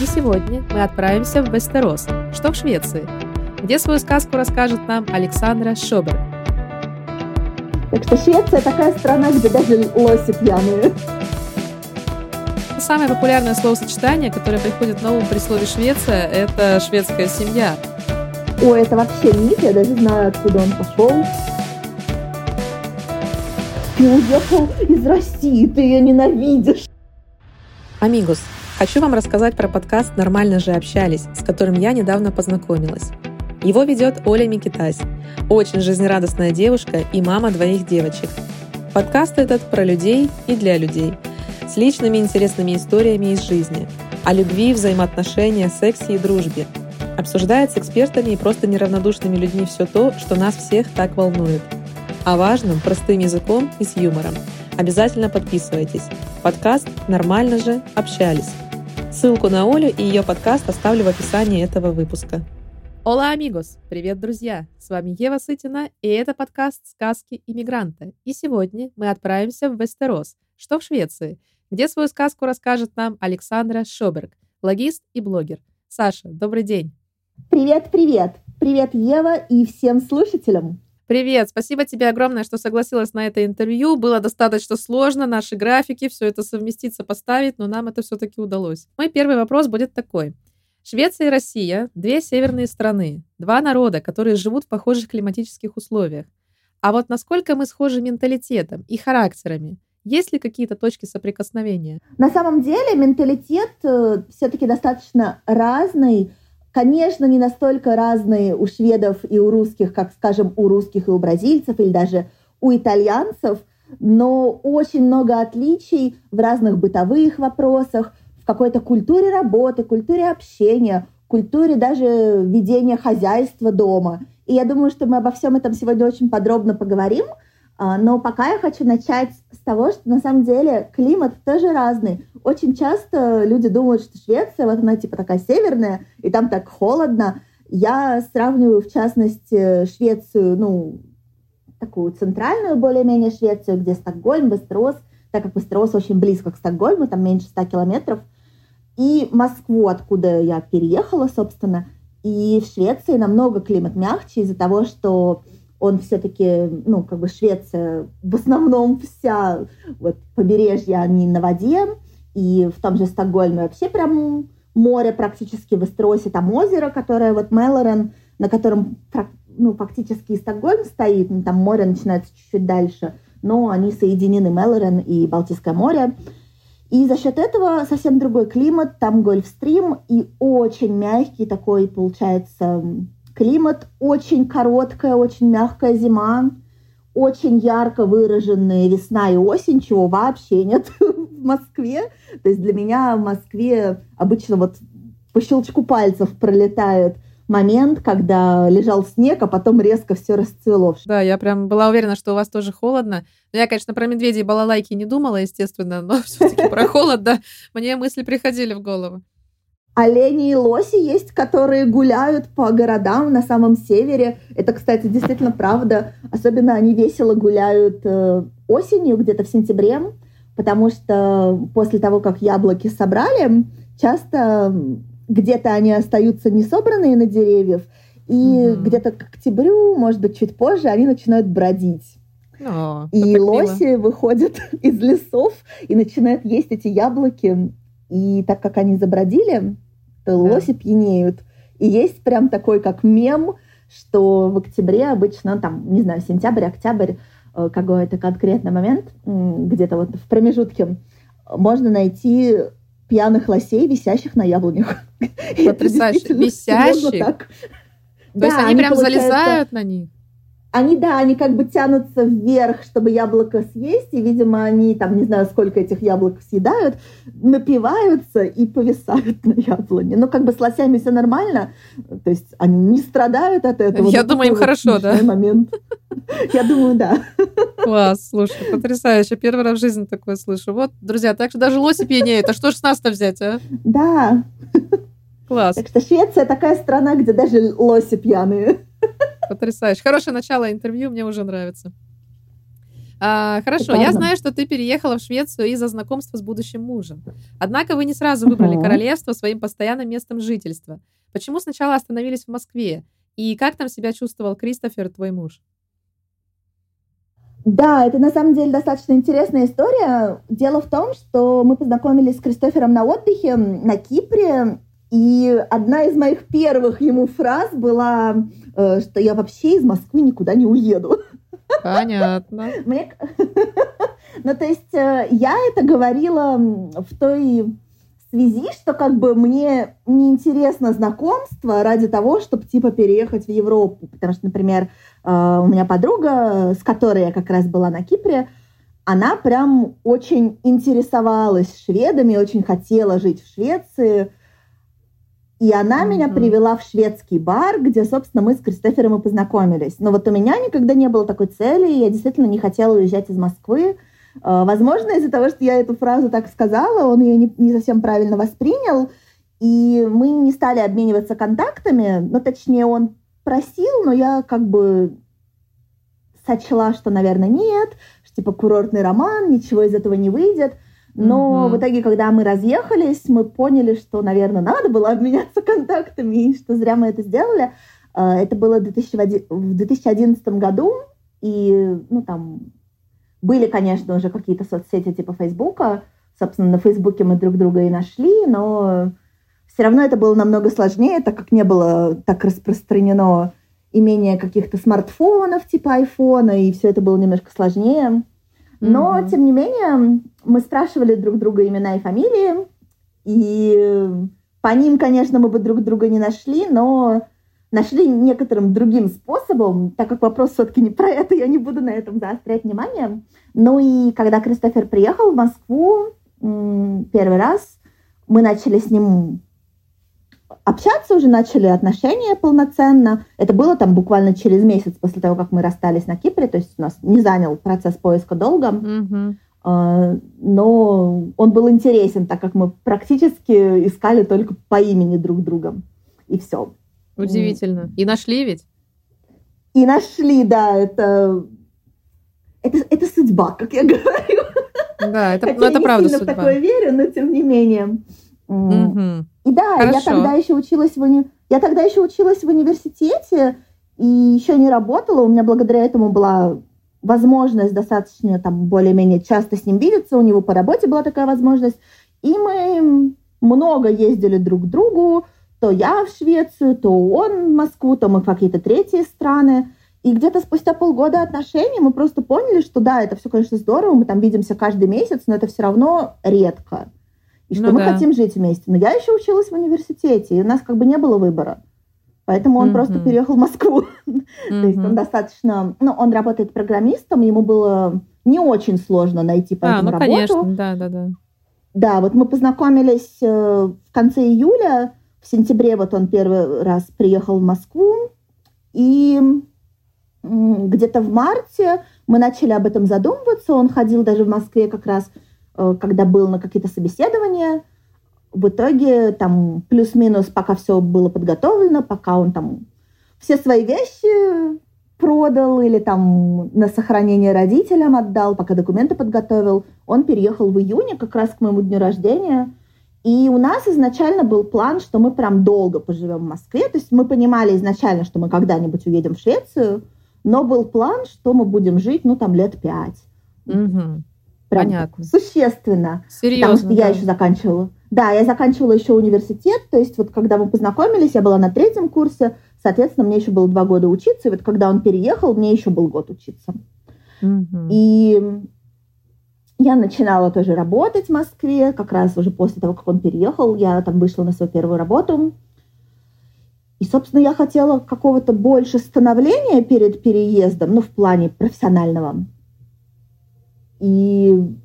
И сегодня мы отправимся в Вестерос, что в Швеции, где свою сказку расскажет нам Александра Шобер. Так что Швеция такая страна, где даже лоси пьяные. Самое популярное словосочетание, которое приходит на ум при слове «Швеция», это «шведская семья». Ой, это вообще миф, я даже знаю, откуда он пошел. Ты уехал из России, ты ее ненавидишь. Амигус, хочу вам рассказать про подкаст «Нормально же общались», с которым я недавно познакомилась. Его ведет Оля Микитась, очень жизнерадостная девушка и мама двоих девочек. Подкаст этот про людей и для людей, с личными интересными историями из жизни, о любви, взаимоотношениях, сексе и дружбе. Обсуждает с экспертами и просто неравнодушными людьми все то, что нас всех так волнует. О важном, простым языком и с юмором. Обязательно подписывайтесь. Подкаст «Нормально же общались». Ссылку на Олю и ее подкаст оставлю в описании этого выпуска. Ола, амигос! Привет, друзья! С вами Ева Сытина, и это подкаст «Сказки иммигранта». И сегодня мы отправимся в Вестерос, что в Швеции, где свою сказку расскажет нам Александра Шоберг, логист и блогер. Саша, добрый день! Привет, привет! Привет, Ева, и всем слушателям! Привет, спасибо тебе огромное, что согласилась на это интервью. Было достаточно сложно, наши графики, все это совместить, сопоставить, но нам это все-таки удалось. Мой первый вопрос будет такой. Швеция и Россия – две северные страны, два народа, которые живут в похожих климатических условиях. А вот насколько мы схожи менталитетом и характерами? Есть ли какие-то точки соприкосновения? На самом деле менталитет э, все-таки достаточно разный. Конечно, не настолько разный у шведов и у русских, как, скажем, у русских и у бразильцев, или даже у итальянцев, но очень много отличий в разных бытовых вопросах, в какой-то культуре работы, культуре общения, культуре даже ведения хозяйства дома. И я думаю, что мы обо всем этом сегодня очень подробно поговорим. А, но пока я хочу начать с того, что на самом деле климат тоже разный. Очень часто люди думают, что Швеция, вот она типа такая северная, и там так холодно. Я сравниваю, в частности, Швецию, ну, такую центральную более-менее Швецию, где Стокгольм, Вестерос, так как Вестерос очень близко к Стокгольму, там меньше 100 километров, и Москву, откуда я переехала, собственно. И в Швеции намного климат мягче из-за того, что он все-таки, ну, как бы Швеция в основном вся вот побережье, они на воде, и в том же Стокгольме вообще прям море практически в Эстеросе, там озеро, которое вот Мелорен, на котором ну, фактически и Стокгольм стоит, ну, там море начинается чуть-чуть дальше, но они соединены, Мелорен и Балтийское море. И за счет этого совсем другой климат, там Гольфстрим и очень мягкий такой, получается, климат, очень короткая, очень мягкая зима, очень ярко выраженная весна и осень, чего вообще нет в Москве. То есть для меня в Москве обычно вот по щелчку пальцев пролетает момент, когда лежал снег, а потом резко все расцвело. Да, я прям была уверена, что у вас тоже холодно. Но я, конечно, про медведей и балалайки не думала, естественно, но все-таки про холод, да, мне мысли приходили в голову. Олени и лоси есть, которые гуляют по городам на самом севере. Это, кстати, действительно правда. Особенно они весело гуляют э, осенью, где-то в сентябре, потому что после того, как яблоки собрали, часто где-то они остаются не собранные на деревьях, и mm-hmm. где-то к октябрю, может быть, чуть позже, они начинают бродить. О, и лоси мило. выходят из лесов и начинают есть эти яблоки. И так как они забродили, то да. лоси пьянеют. И есть прям такой, как мем, что в октябре обычно, там, не знаю, сентябрь, октябрь, э, какой-то конкретный момент, где-то вот в промежутке, можно найти пьяных лосей, висящих на яблонях. Потрясающе. Висящих? То да, есть они, они прям залезают на них? Они, да, они как бы тянутся вверх, чтобы яблоко съесть, и, видимо, они, там, не знаю, сколько этих яблок съедают, напиваются и повисают на яблоне. Но как бы с лосями все нормально, то есть они не страдают от этого. Я думаю, им хорошо, да? момент. Я думаю, да. Класс, слушай, потрясающе. Первый раз в жизни такое слышу. Вот, друзья, так что даже лоси пьянеют. А что ж с нас-то взять, а? Да. Класс. Так что Швеция такая страна, где даже лоси пьяные. Потрясающе. Хорошее начало интервью, мне уже нравится. А, хорошо, я знаю, что ты переехала в Швецию из-за знакомства с будущим мужем. Однако вы не сразу выбрали uh-huh. королевство своим постоянным местом жительства. Почему сначала остановились в Москве? И как там себя чувствовал Кристофер, твой муж? Да, это на самом деле достаточно интересная история. Дело в том, что мы познакомились с Кристофером на отдыхе на Кипре, и одна из моих первых ему фраз была, что я вообще из Москвы никуда не уеду. Понятно. Мне... Ну, то есть э, я это говорила в той связи, что как бы мне неинтересно знакомство ради того, чтобы типа переехать в Европу. Потому что, например, э, у меня подруга, с которой я как раз была на Кипре, она прям очень интересовалась шведами, очень хотела жить в Швеции. И она mm-hmm. меня привела в шведский бар, где, собственно, мы с Кристофером и познакомились. Но вот у меня никогда не было такой цели, я действительно не хотела уезжать из Москвы. А, возможно, из-за того, что я эту фразу так сказала, он ее не, не совсем правильно воспринял, и мы не стали обмениваться контактами, ну, точнее, он просил, но я как бы сочла, что, наверное, нет, что типа курортный роман, ничего из этого не выйдет. Но mm-hmm. в итоге, когда мы разъехались, мы поняли, что, наверное, надо было обменяться контактами, и что зря мы это сделали. А, это было в 2011 году, и, ну, там, были, конечно, уже какие-то соцсети типа Фейсбука. Собственно, на Фейсбуке мы друг друга и нашли, но все равно это было намного сложнее, так как не было так распространено имение каких-то смартфонов типа айфона, и все это было немножко сложнее. Но, mm-hmm. тем не менее, мы спрашивали друг друга имена и фамилии, и по ним, конечно, мы бы друг друга не нашли, но нашли некоторым другим способом, так как вопрос все-таки не про это, я не буду на этом заострять внимание. Ну и когда Кристофер приехал в Москву первый раз, мы начали с ним общаться, уже начали отношения полноценно. Это было там буквально через месяц после того, как мы расстались на Кипре, то есть у нас не занял процесс поиска долго. Mm-hmm. Но он был интересен, так как мы практически искали только по имени друг друга. И все. Удивительно. И нашли ведь? И нашли, да, это, это, это судьба, как я говорю. Да, это, Хотя это я правда не судьба. в такое верю, но тем не менее. Угу. И да, Хорошо. я тогда еще училась в уни... я тогда еще училась в университете и еще не работала. У меня благодаря этому была возможность достаточно там более-менее часто с ним видеться. У него по работе была такая возможность. И мы много ездили друг к другу то я в Швецию, то он в Москву, то мы в какие-то третьи страны. И где-то спустя полгода отношений мы просто поняли, что да, это все, конечно, здорово, мы там видимся каждый месяц, но это все равно редко. И что ну, мы да. хотим жить вместе. Но я еще училась в университете, и у нас как бы не было выбора. Поэтому он mm-hmm. просто переехал в Москву. Mm-hmm. То есть он достаточно... Ну, он работает программистом, ему было не очень сложно найти по а, ну, работу. конечно, да, да, да. Да, вот мы познакомились э, в конце июля, в сентябре вот он первый раз приехал в Москву, и где-то в марте мы начали об этом задумываться. Он ходил даже в Москве как раз, э, когда был на какие-то собеседования. В итоге там плюс-минус, пока все было подготовлено, пока он там все свои вещи продал или там на сохранение родителям отдал, пока документы подготовил, он переехал в июне, как раз к моему дню рождения. И у нас изначально был план, что мы прям долго поживем в Москве. То есть мы понимали изначально, что мы когда-нибудь уедем в Швецию, но был план, что мы будем жить, ну, там, лет пять. Угу. Прям Понятно. Существенно. Серьезно, потому что да. я еще заканчивала. Да, я заканчивала еще университет, то есть вот когда мы познакомились, я была на третьем курсе, соответственно, мне еще было два года учиться, и вот когда он переехал, мне еще был год учиться. Угу. И я начинала тоже работать в Москве, как раз уже после того, как он переехал, я там вышла на свою первую работу. И, собственно, я хотела какого-то больше становления перед переездом, ну, в плане профессионального. И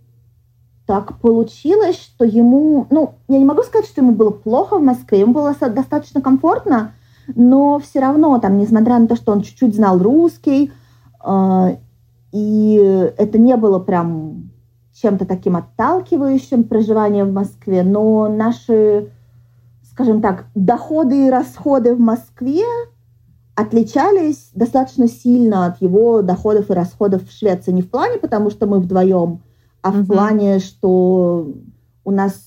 так получилось, что ему, ну, я не могу сказать, что ему было плохо в Москве, ему было достаточно комфортно, но все равно, там, несмотря на то, что он чуть-чуть знал русский, э, и это не было прям чем-то таким отталкивающим проживание в Москве, но наши, скажем так, доходы и расходы в Москве отличались достаточно сильно от его доходов и расходов в Швеции. Не в плане, потому что мы вдвоем, а в плане, что у нас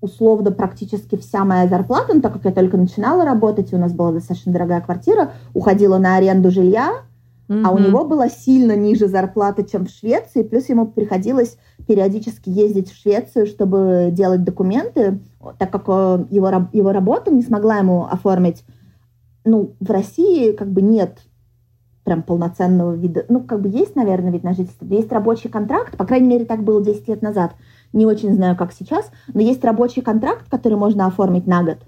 условно практически вся моя зарплата, ну, так как я только начинала работать, и у нас была достаточно дорогая квартира, уходила на аренду жилья, mm-hmm. а у него была сильно ниже зарплата, чем в Швеции, плюс ему приходилось периодически ездить в Швецию, чтобы делать документы, так как э, его, его работа не смогла ему оформить. Ну, в России как бы нет прям полноценного вида. Ну, как бы есть, наверное, вид на жительство. Есть рабочий контракт, по крайней мере, так было 10 лет назад. Не очень знаю, как сейчас, но есть рабочий контракт, который можно оформить на год.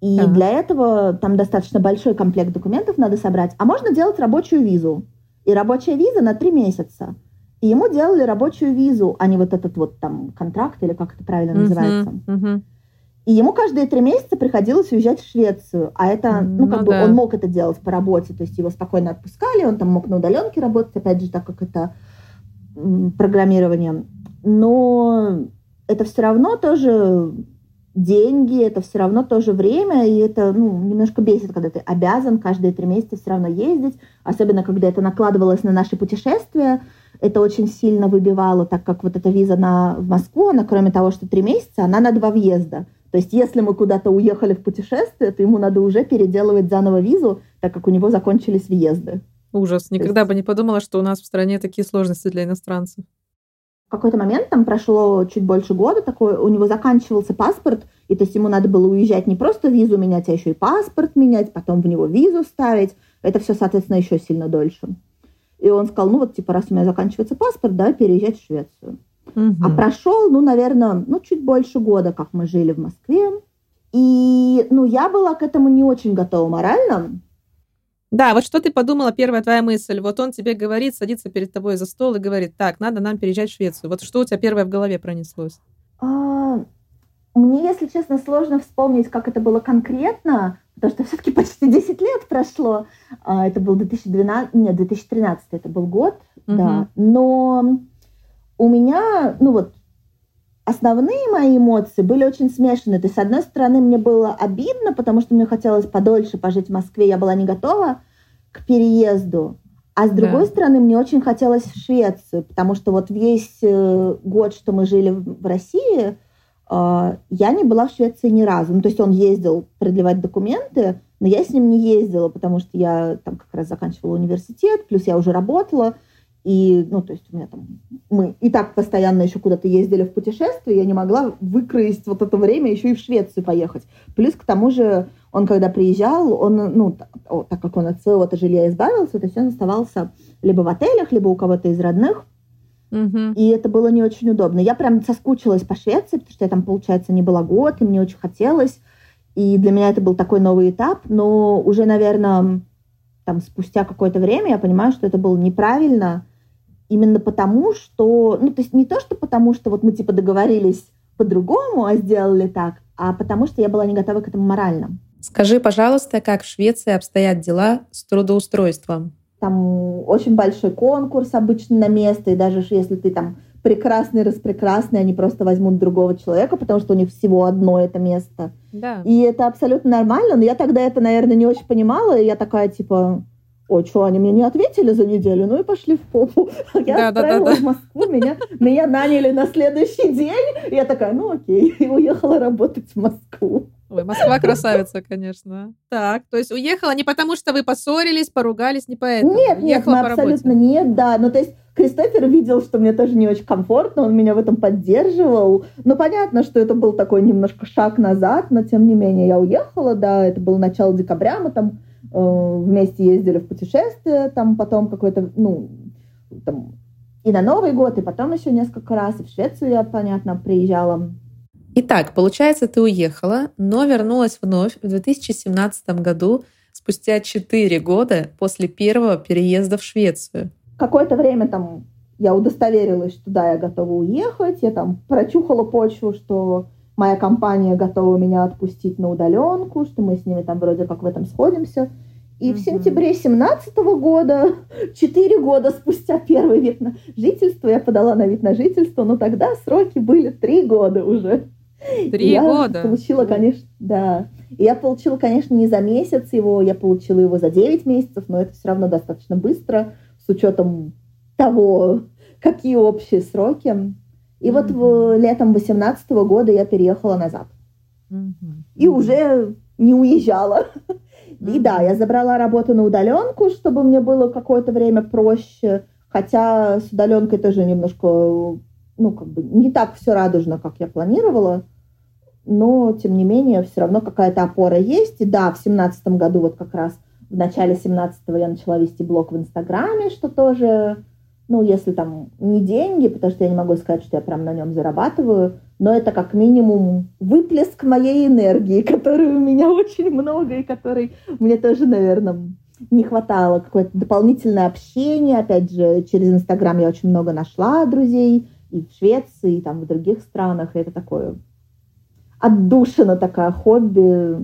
И ага. для этого там достаточно большой комплект документов надо собрать. А можно делать рабочую визу. И рабочая виза на три месяца. И ему делали рабочую визу, а не вот этот вот там контракт, или как это правильно uh-huh, называется. Uh-huh. И ему каждые три месяца приходилось уезжать в Швецию. А это, ну, как ну, бы да. он мог это делать по работе, то есть его спокойно отпускали, он там мог на удаленке работать, опять же, так как это программирование. Но это все равно тоже деньги, это все равно тоже время, и это ну, немножко бесит, когда ты обязан каждые три месяца все равно ездить, особенно когда это накладывалось на наши путешествия, это очень сильно выбивало, так как вот эта виза на, в Москву, она кроме того, что три месяца, она на два въезда. То есть если мы куда-то уехали в путешествие, то ему надо уже переделывать заново визу, так как у него закончились въезды. Ужас. Никогда есть... бы не подумала, что у нас в стране такие сложности для иностранцев в какой-то момент, там прошло чуть больше года, такой, у него заканчивался паспорт, и то есть ему надо было уезжать не просто визу менять, а еще и паспорт менять, потом в него визу ставить. Это все, соответственно, еще сильно дольше. И он сказал, ну вот, типа, раз у меня заканчивается паспорт, да, переезжать в Швецию. Угу. А прошел, ну, наверное, ну, чуть больше года, как мы жили в Москве. И, ну, я была к этому не очень готова морально, да, вот что ты подумала, первая твоя мысль? Вот он тебе говорит, садится перед тобой за стол и говорит, так, надо нам переезжать в Швецию. Вот что у тебя первое в голове пронеслось? А, мне, если честно, сложно вспомнить, как это было конкретно, потому что все-таки почти 10 лет прошло. А, это был 2012, нет, 2013 это был год, угу. да. Но у меня, ну вот, основные мои эмоции были очень смешанные. То есть, с одной стороны, мне было обидно, потому что мне хотелось подольше пожить в Москве, я была не готова к переезду. А с другой да. стороны, мне очень хотелось в Швецию, потому что вот весь э, год, что мы жили в России, э, я не была в Швеции ни разу. Ну, то есть он ездил продлевать документы, но я с ним не ездила, потому что я там как раз заканчивала университет, плюс я уже работала. И, ну, то есть у меня там, мы и так постоянно еще куда-то ездили в путешествие, я не могла выкроить вот это время еще и в Швецию поехать. Плюс к тому же он, когда приезжал, он, ну, так как он от своего-то жилья избавился, то есть он оставался либо в отелях, либо у кого-то из родных. Угу. И это было не очень удобно. Я прям соскучилась по Швеции, потому что я там, получается, не была год, и мне очень хотелось. И для меня это был такой новый этап, но уже, наверное, там спустя какое-то время я понимаю, что это было неправильно, именно потому, что, ну, то есть не то, что потому, что вот мы типа договорились по-другому, а сделали так, а потому что я была не готова к этому морально. Скажи, пожалуйста, как в Швеции обстоят дела с трудоустройством? Там очень большой конкурс обычно на место, и даже если ты там прекрасный, распрекрасный, они просто возьмут другого человека, потому что у них всего одно это место. Да. И это абсолютно нормально, но я тогда это, наверное, не очень понимала, и я такая, типа, о, что, они мне не ответили за неделю, ну и пошли в попу. Я да, отправилась да, да, в Москву, меня, меня наняли на следующий день, я такая, ну окей, и уехала работать в Москву. Ой, Москва красавица, конечно. Так, то есть уехала не потому, что вы поссорились, поругались, не поэтому? Нет, нет, мы абсолютно нет, да. Ну, то есть Кристофер видел, что мне тоже не очень комфортно, он меня в этом поддерживал. Ну, понятно, что это был такой немножко шаг назад, но тем не менее я уехала, да, это было начало декабря, мы там вместе ездили в путешествие, там потом какой-то, ну, там, и на Новый год, и потом еще несколько раз, и в Швецию я, понятно, приезжала Итак, получается, ты уехала, но вернулась вновь в 2017 году, спустя 4 года после первого переезда в Швецию. Какое-то время там я удостоверилась, что да, я готова уехать, я там прочухала почву, что моя компания готова меня отпустить на удаленку, что мы с ними там вроде как в этом сходимся. И mm-hmm. в сентябре 2017 года, 4 года спустя первый вид на жительство, я подала на вид на жительство, но тогда сроки были 3 года уже. Три я года. Получила, конечно, да. И я получила, конечно, не за месяц его, я получила его за 9 месяцев, но это все равно достаточно быстро, с учетом того, какие общие сроки. И mm-hmm. вот в, летом 18 года я переехала назад. Mm-hmm. И уже не уезжала. Mm-hmm. И да, я забрала работу на удаленку, чтобы мне было какое-то время проще. Хотя с удаленкой тоже немножко, ну, как бы не так все радужно, как я планировала. Но, тем не менее, все равно какая-то опора есть. И да, в семнадцатом году вот как раз в начале 17-го я начала вести блог в Инстаграме, что тоже ну, если там не деньги, потому что я не могу сказать, что я прям на нем зарабатываю, но это как минимум выплеск моей энергии, которой у меня очень много и которой мне тоже, наверное, не хватало. Какое-то дополнительное общение. Опять же, через Инстаграм я очень много нашла друзей и в Швеции, и там в других странах. И это такое отдушина такая хобби.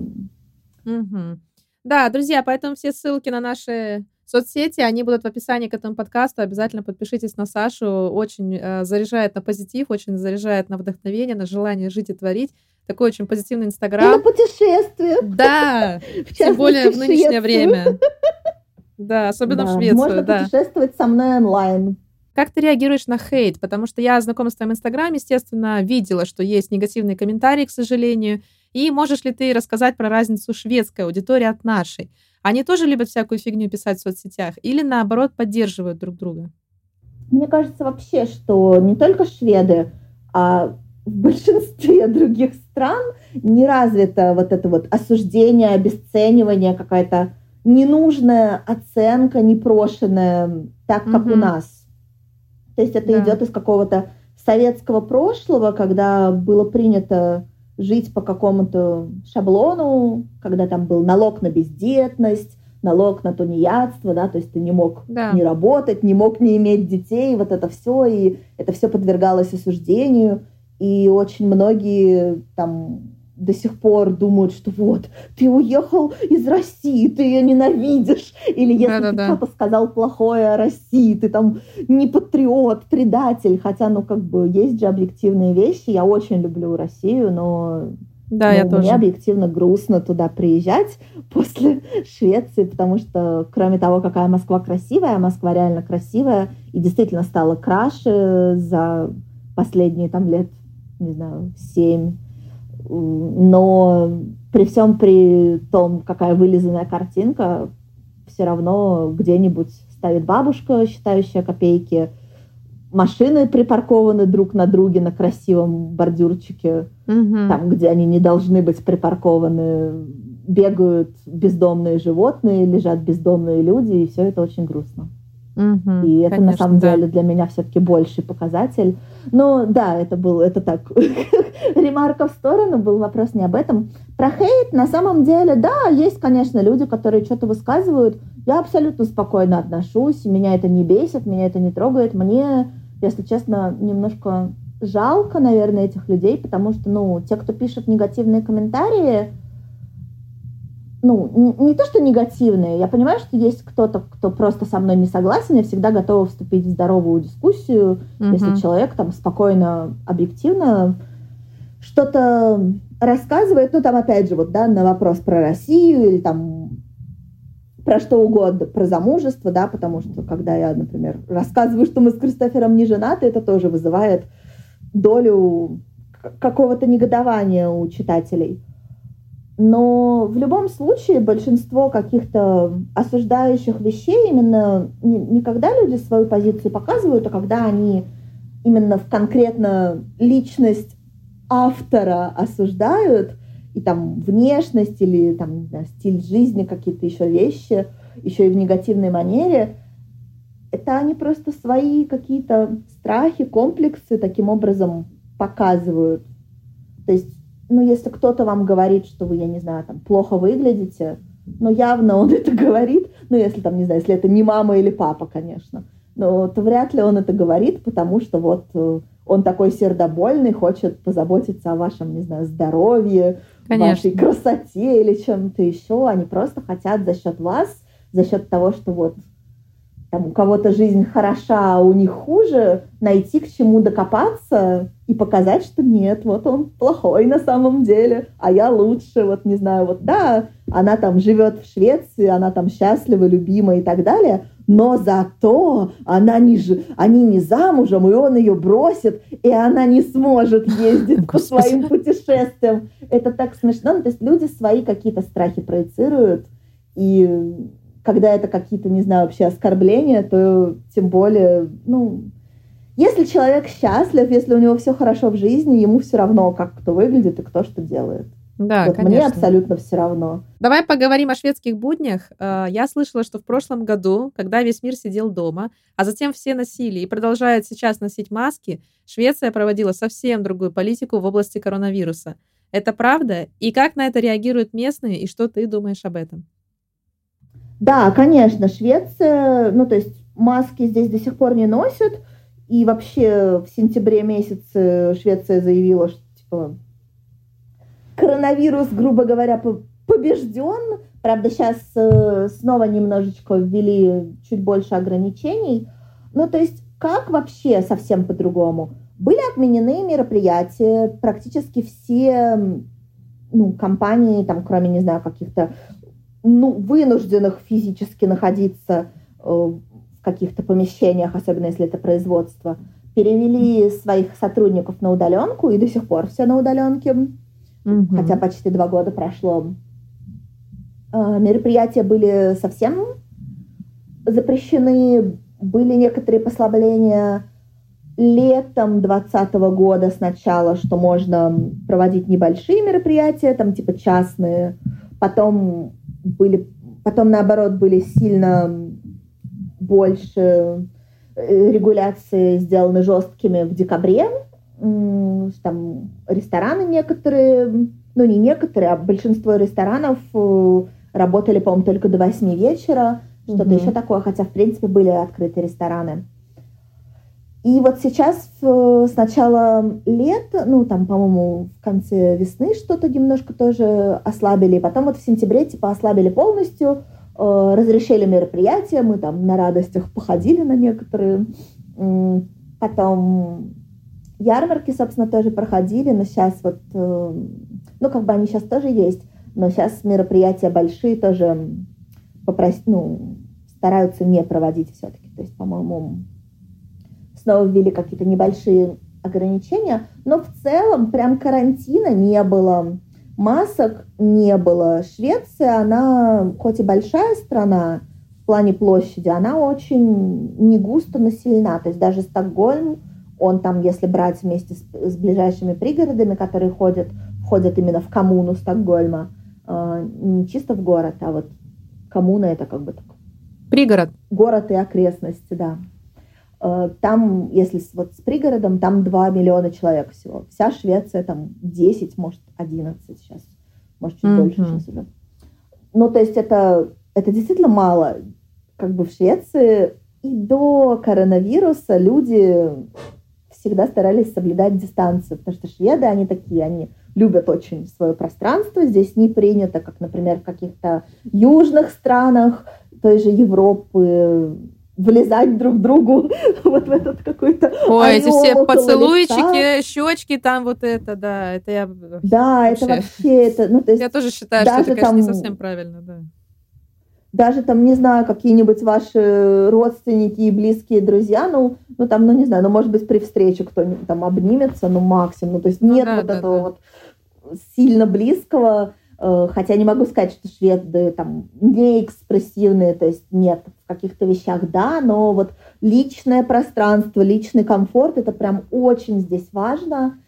Угу. Да, друзья, поэтому все ссылки на наши Соцсети, они будут в описании к этому подкасту. Обязательно подпишитесь на Сашу. Очень э, заряжает на позитив, очень заряжает на вдохновение, на желание жить и творить. Такой очень позитивный Инстаграм. И на путешествие. Да, тем более в нынешнее время. Да, особенно в Швецию. Можно путешествовать со мной онлайн. Как ты реагируешь на хейт? Потому что я, знакома с твоим Инстаграм, естественно, видела, что есть негативные комментарии, к сожалению. И можешь ли ты рассказать про разницу шведской аудитории от нашей? Они тоже любят всякую фигню писать в соцсетях или наоборот поддерживают друг друга? Мне кажется вообще, что не только шведы, а в большинстве других стран не развито вот это вот осуждение, обесценивание, какая-то ненужная оценка, непрошенная, так как mm-hmm. у нас. То есть это да. идет из какого-то советского прошлого, когда было принято жить по какому-то шаблону, когда там был налог на бездетность, налог на тунеядство, да, то есть ты не мог да. не работать, не мог не иметь детей, вот это все, и это все подвергалось осуждению, и очень многие там до сих пор думают, что вот, ты уехал из России, ты ее ненавидишь. Или если да, ты да, кто-то сказал плохое о России, ты там не патриот, предатель. Хотя, ну, как бы, есть же объективные вещи. Я очень люблю Россию, но да, но я мне тоже. объективно грустно туда приезжать после Швеции, потому что, кроме того, какая Москва красивая, Москва реально красивая и действительно стала краше за последние там лет, не знаю, семь но при всем при том, какая вылизанная картинка, все равно где-нибудь стоит бабушка, считающая копейки, машины припаркованы друг на друге на красивом бордюрчике, угу. там, где они не должны быть припаркованы, бегают бездомные животные, лежат бездомные люди, и все это очень грустно. Угу, и это конечно, на самом да. деле для меня все-таки больший показатель. Но да, это был, это так, ремарка в сторону, был вопрос не об этом. Про хейт на самом деле, да, есть, конечно, люди, которые что-то высказывают. Я абсолютно спокойно отношусь, меня это не бесит, меня это не трогает. Мне, если честно, немножко жалко, наверное, этих людей, потому что, ну, те, кто пишет негативные комментарии, ну, не, не то, что негативные. Я понимаю, что есть кто-то, кто просто со мной не согласен, я всегда готова вступить в здоровую дискуссию, угу. если человек там спокойно, объективно что-то рассказывает, ну, там, опять же, вот, да, на вопрос про Россию или там про что угодно, про замужество, да, потому что когда я, например, рассказываю, что мы с Кристофером не женаты, это тоже вызывает долю какого-то негодования у читателей. Но в любом случае большинство каких-то осуждающих вещей именно не, не когда люди свою позицию показывают, а когда они именно в конкретно личность автора осуждают, и там внешность или там, не знаю, стиль жизни, какие-то еще вещи, еще и в негативной манере, это они просто свои какие-то страхи, комплексы таким образом показывают. То есть ну, если кто-то вам говорит, что вы, я не знаю, там, плохо выглядите, ну, явно он это говорит, ну, если там, не знаю, если это не мама или папа, конечно, но то вряд ли он это говорит, потому что вот э, он такой сердобольный, хочет позаботиться о вашем, не знаю, здоровье, Конечно. вашей красоте или чем-то еще. Они просто хотят за счет вас, за счет того, что вот там у кого-то жизнь хороша, а у них хуже, найти к чему докопаться и показать, что нет, вот он плохой на самом деле, а я лучше, вот не знаю, вот да, она там живет в Швеции, она там счастлива, любима и так далее, но зато она не, они не замужем, и он ее бросит, и она не сможет ездить по своим путешествиям. Это так смешно. Ну, то есть люди свои какие-то страхи проецируют, и когда это какие-то, не знаю, вообще оскорбления, то тем более, ну, если человек счастлив, если у него все хорошо в жизни, ему все равно, как кто выглядит и кто что делает. Да, вот конечно. Мне абсолютно все равно. Давай поговорим о шведских буднях. Э, я слышала, что в прошлом году, когда весь мир сидел дома, а затем все носили и продолжают сейчас носить маски, Швеция проводила совсем другую политику в области коронавируса. Это правда? И как на это реагируют местные, и что ты думаешь об этом? Да, конечно, Швеция, ну то есть маски здесь до сих пор не носят, и вообще в сентябре месяце Швеция заявила, что типа коронавирус, грубо говоря, побежден. Правда, сейчас э, снова немножечко ввели чуть больше ограничений. Ну, то есть, как вообще совсем по-другому? Были отменены мероприятия, практически все ну, компании, там, кроме, не знаю, каких-то ну, вынужденных физически находиться э, каких-то помещениях, особенно если это производство, перевели своих сотрудников на удаленку, и до сих пор все на удаленке, угу. хотя почти два года прошло. А, мероприятия были совсем запрещены, были некоторые послабления летом 2020 года сначала, что можно проводить небольшие мероприятия, там типа частные, потом были, потом наоборот были сильно больше э, регуляции сделаны жесткими в декабре. Там рестораны некоторые, ну не некоторые, а большинство ресторанов э, работали, по-моему, только до 8 вечера, что-то угу. еще такое, хотя, в принципе, были открыты рестораны. И вот сейчас с начала лета, ну там, по-моему, в конце весны что-то немножко тоже ослабили, потом вот в сентябре типа ослабили полностью, Э, разрешили мероприятия, мы там на радостях походили на некоторые. Потом ярмарки, собственно, тоже проходили, но сейчас вот, э, ну, как бы они сейчас тоже есть, но сейчас мероприятия большие тоже попросить, ну, стараются не проводить все-таки. То есть, по-моему, снова ввели какие-то небольшие ограничения, но в целом прям карантина не было масок не было. Швеция, она хоть и большая страна в плане площади, она очень не густо населена. То есть даже Стокгольм, он там, если брать вместе с, с ближайшими пригородами, которые ходят, входят именно в коммуну Стокгольма, э, не чисто в город, а вот коммуна это как бы так. Пригород. Город и окрестности, да. Э, там, если вот с пригородом, там 2 миллиона человек всего. Вся Швеция там 10, может 11 сейчас, может чуть mm-hmm. больше сейчас уже. Ну, то есть это, это действительно мало. Как бы в Швеции и до коронавируса люди всегда старались соблюдать дистанцию, потому что шведы, они такие, они любят очень свое пространство. Здесь не принято, как, например, в каких-то южных странах той же Европы, влезать друг другу вот в этот какой-то Ой, эти все поцелуйчики, щечки, там вот это, да, это я Да, вообще... это вообще, это, ну, то есть Я тоже считаю, что это, конечно, там, не совсем правильно, да. Даже там, не знаю, какие-нибудь ваши родственники и близкие друзья, ну, ну там, ну, не знаю, ну, может быть, при встрече кто-нибудь там обнимется, ну, максимум, ну, то есть ну нет ну, да, вот да, этого да. вот сильно близкого, Э, хотя не могу сказать, что шведы там не экспрессивные, то есть нет, в каких-то вещах да, но вот личное пространство, личный комфорт, это прям очень здесь важно.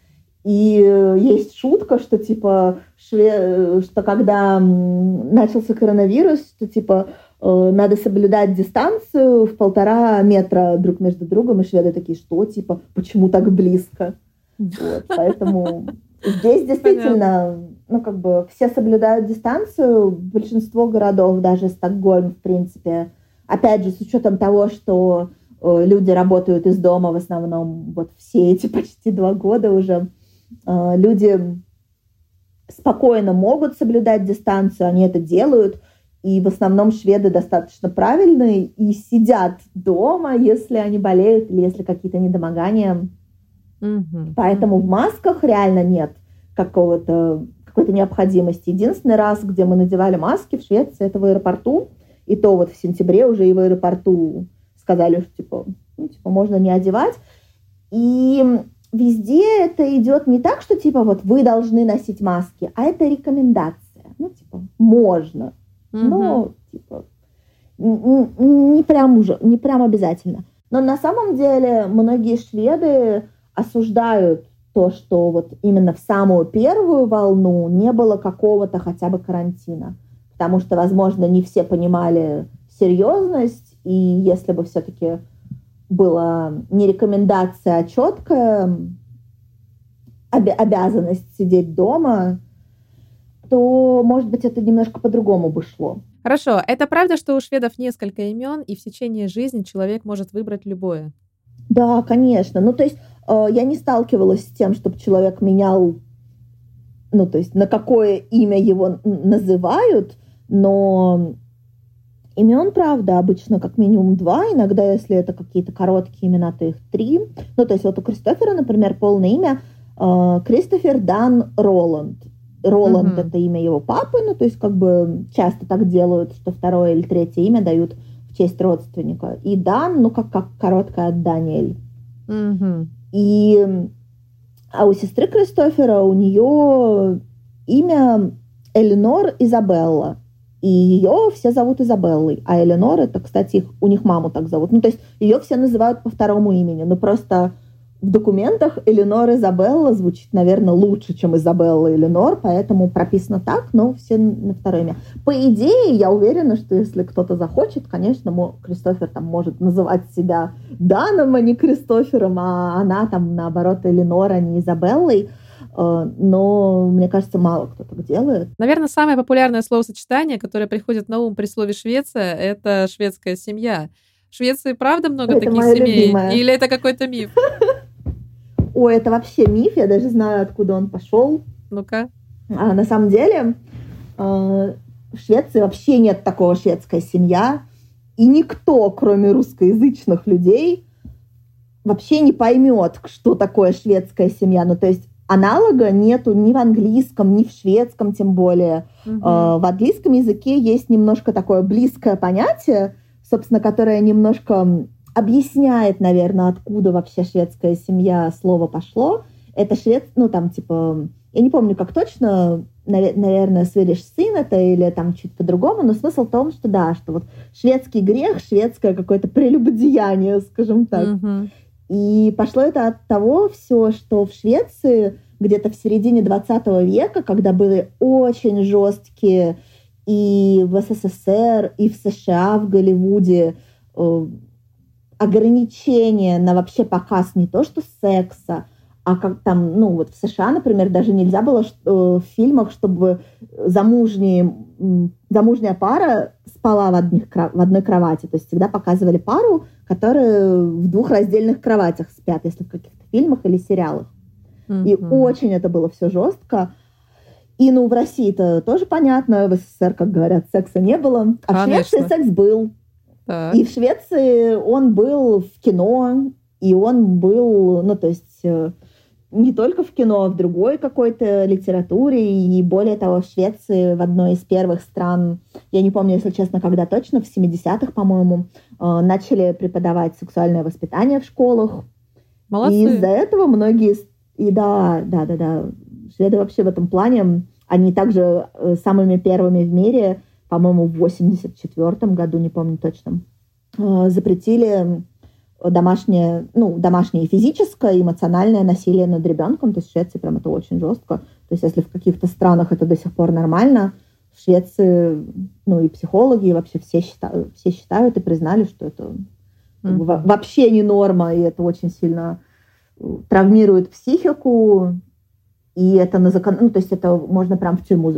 И э, есть шутка, что типа, шве... Э, что когда начался коронавирус, что типа надо соблюдать дистанцию в полтора метра друг между другом, и шведы такие, что типа, почему так близко? Вот, поэтому здесь действительно ну, как бы все соблюдают дистанцию, большинство городов, даже Стокгольм, в принципе, опять же, с учетом того, что э, люди работают из дома в основном вот все эти почти два года уже, э, люди спокойно могут соблюдать дистанцию, они это делают, и в основном шведы достаточно правильные и сидят дома, если они болеют или если какие-то недомогания Угу. Поэтому в масках реально нет какого-то какой-то необходимости. Единственный раз, где мы надевали маски в Швеции, это в аэропорту. И то вот в сентябре уже и в аэропорту сказали, что типа, ну, типа можно не одевать. И везде это идет не так, что типа вот вы должны носить маски, а это рекомендация. Ну, типа, можно. Угу. Но, типа, не прям уже, не прям обязательно. Но на самом деле многие шведы осуждают то, что вот именно в самую первую волну не было какого-то хотя бы карантина. Потому что, возможно, не все понимали серьезность, и если бы все-таки была не рекомендация, а четкая об- обязанность сидеть дома, то, может быть, это немножко по-другому бы шло. Хорошо, это правда, что у шведов несколько имен, и в течение жизни человек может выбрать любое? Да, конечно. Ну, то есть э, я не сталкивалась с тем, чтобы человек менял, ну, то есть на какое имя его называют, но имен, правда, обычно как минимум два, иногда, если это какие-то короткие имена, то их три. Ну, то есть вот у Кристофера, например, полное имя э, Кристофер Дан Роланд. Роланд mm-hmm. это имя его папы, ну, то есть как бы часто так делают, что второе или третье имя дают в честь родственника. И Дан, ну, как, как короткое от Даниэль. Mm-hmm. И, а у сестры Кристофера у нее имя Эленор Изабелла. И ее все зовут Изабеллой. А Эленор, это, кстати, их, у них маму так зовут. Ну, то есть ее все называют по второму имени. Ну, просто в документах Эленор Изабелла звучит, наверное, лучше, чем Изабелла Эленор, поэтому прописано так, но все на второе имя. По идее, я уверена, что если кто-то захочет, конечно, Кристофер там может называть себя Даном, а не Кристофером, а она там, наоборот, Эленор, а не Изабеллой. Э, но мне кажется, мало кто так делает. Наверное, самое популярное словосочетание, которое приходит на ум при слове Швеция, это шведская семья. В Швеции правда много это таких семей? Любимая. Или это какой-то миф? Ой, это вообще миф, я даже знаю, откуда он пошел. Ну-ка. А, на самом деле э, в Швеции вообще нет такого шведская семья, и никто, кроме русскоязычных людей, вообще не поймет, что такое шведская семья. Ну, то есть аналога нету ни в английском, ни в шведском, тем более. Угу. В английском языке есть немножко такое близкое понятие, собственно, которое немножко объясняет, наверное, откуда вообще шведская семья слово пошло. Это швед, ну там типа, я не помню, как точно, наверное, Swedish сын это или там чуть по-другому, но смысл в том, что да, что вот шведский грех, шведское какое-то прелюбодеяние, скажем так. Mm-hmm. И пошло это от того все, что в Швеции где-то в середине 20 века, когда были очень жесткие и в СССР, и в США, в Голливуде э, ограничения на вообще показ не то что секса, а как там, ну вот в США, например, даже нельзя было э, в фильмах, чтобы замужние, замужняя пара спала в, одних, в одной кровати. То есть всегда показывали пару, которые в двух раздельных кроватях спят, если в каких-то фильмах или сериалах. Mm-hmm. И очень это было все жестко. И, ну, в России это тоже понятно, в СССР, как говорят, секса не было. А Конечно. в Швеции секс был. Так. И в Швеции он был в кино, и он был, ну, то есть э, не только в кино, а в другой какой-то литературе. И более того, в Швеции в одной из первых стран, я не помню, если честно, когда точно, в 70-х, по-моему, э, начали преподавать сексуальное воспитание в школах. Молодцы. И из-за этого многие... И да, да, да, да. Шведы вообще в этом плане, они также э, самыми первыми в мире по-моему, в 84 году, не помню точно, э, запретили домашнее, ну, домашнее физическое, эмоциональное насилие над ребенком. То есть в Швеции прям это очень жестко. То есть если в каких-то странах это до сих пор нормально, в Швеции, ну, и психологи, и вообще все считают, все считают и признали, что это mm-hmm. вообще не норма, и это очень сильно травмирует психику, и это на закон... Ну, то есть это можно прям в тюрьму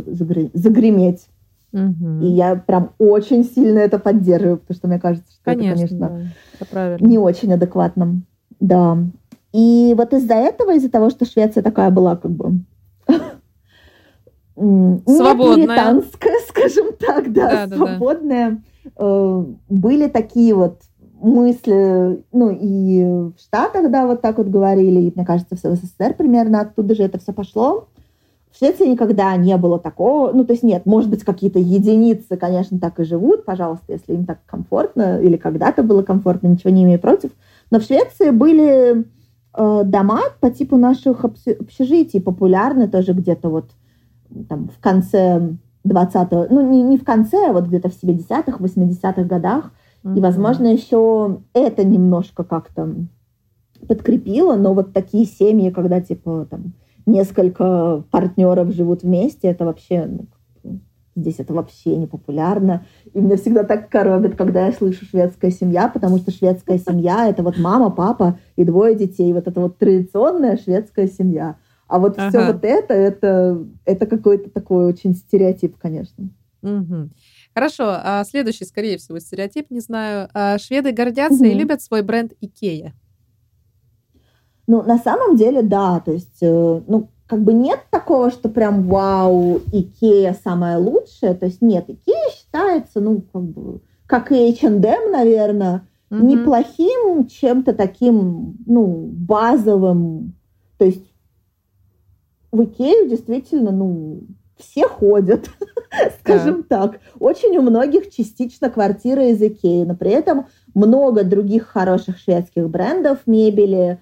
загреметь. Угу. И я прям очень сильно это поддерживаю, потому что мне кажется, что конечно, это, конечно, да, это не очень адекватно. Да. И вот из-за этого, из-за того, что Швеция такая была как бы свободная, скажем так, да, да свободная, да, да. Э, были такие вот мысли, ну и в Штатах, да, вот так вот говорили, и мне кажется, в СССР примерно оттуда же это все пошло. В Швеции никогда не было такого, ну то есть нет, может быть какие-то единицы, конечно, так и живут, пожалуйста, если им так комфортно или когда-то было комфортно, ничего не имею против. Но в Швеции были э, дома по типу наших общежитий, популярны тоже где-то вот там в конце 20-го, ну не, не в конце, а вот где-то в 70-х, 80-х годах. Mm-hmm. И, возможно, еще это немножко как-то подкрепило, но вот такие семьи, когда типа там несколько партнеров живут вместе, это вообще ну, здесь это вообще не популярно. И меня всегда так коробит, когда я слышу шведская семья, потому что шведская семья это вот мама, папа и двое детей. Вот это вот традиционная шведская семья. А вот ага. все вот это, это, это какой-то такой очень стереотип, конечно. Угу. Хорошо, а следующий, скорее всего, стереотип, не знаю. А шведы гордятся угу. и любят свой бренд Икея. Ну, на самом деле, да. То есть, э, ну, как бы нет такого, что прям вау, Икея самая лучшая. То есть нет, Икея считается, ну, как бы, как и H&M, наверное, угу. неплохим чем-то таким, ну, базовым. То есть в Икею действительно, ну, все ходят, скажем так. Очень у многих частично квартира из Икеи, но при этом много других хороших шведских брендов мебели,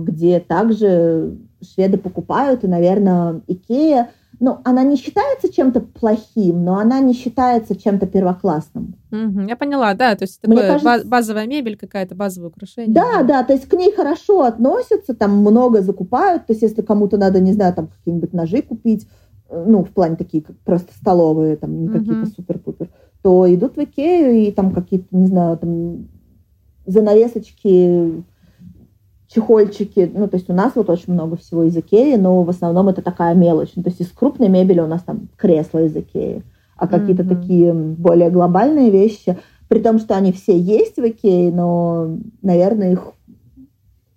где также шведы покупают, и, наверное, Икея ну, она не считается чем-то плохим, но она не считается чем-то первоклассным. Угу, я поняла, да, то есть такое кажется... базовая мебель какая-то, базовое украшение. Да, да, то есть к ней хорошо относятся, там много закупают, то есть если кому-то надо, не знаю, там какие-нибудь ножи купить, э, ну, в плане такие, как просто столовые, там, не какие-то супер-пупер, то идут в Икею и там какие-то, не знаю, там занавесочки чехольчики, ну, то есть у нас вот очень много всего из Икеи, но в основном это такая мелочь. Ну, то есть из крупной мебели у нас там кресло из Икеи, а какие-то mm-hmm. такие более глобальные вещи, при том, что они все есть в Икее, но, наверное, их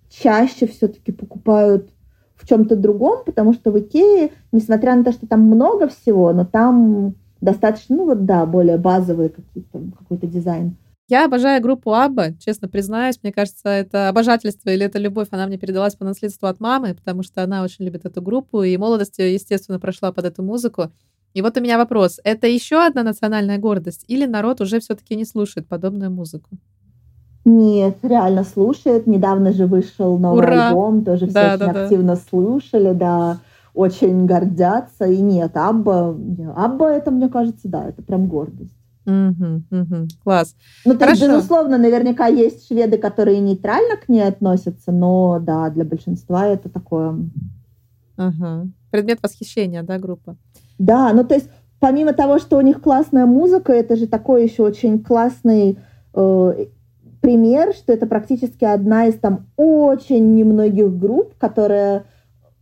чаще все-таки покупают в чем-то другом, потому что в Икее, несмотря на то, что там много всего, но там достаточно, ну вот да, более какие-то, какой-то дизайн. Я обожаю группу Абба, честно признаюсь. Мне кажется, это обожательство или это любовь, она мне передалась по наследству от мамы, потому что она очень любит эту группу, и молодость, естественно, прошла под эту музыку. И вот у меня вопрос. Это еще одна национальная гордость или народ уже все-таки не слушает подобную музыку? Нет, реально слушает. Недавно же вышел новый Ура! альбом, тоже все да, очень да, активно да. слушали, да, очень гордятся. И нет, Абба, Абба это, мне кажется, да, это прям гордость. Угу, угу, класс. Ну, то есть, безусловно, наверняка есть шведы, которые нейтрально к ней относятся, но да, для большинства это такое... Ага. Предмет восхищения, да, группа? Да, ну то есть помимо того, что у них классная музыка, это же такой еще очень классный э, пример, что это практически одна из там очень немногих групп, которая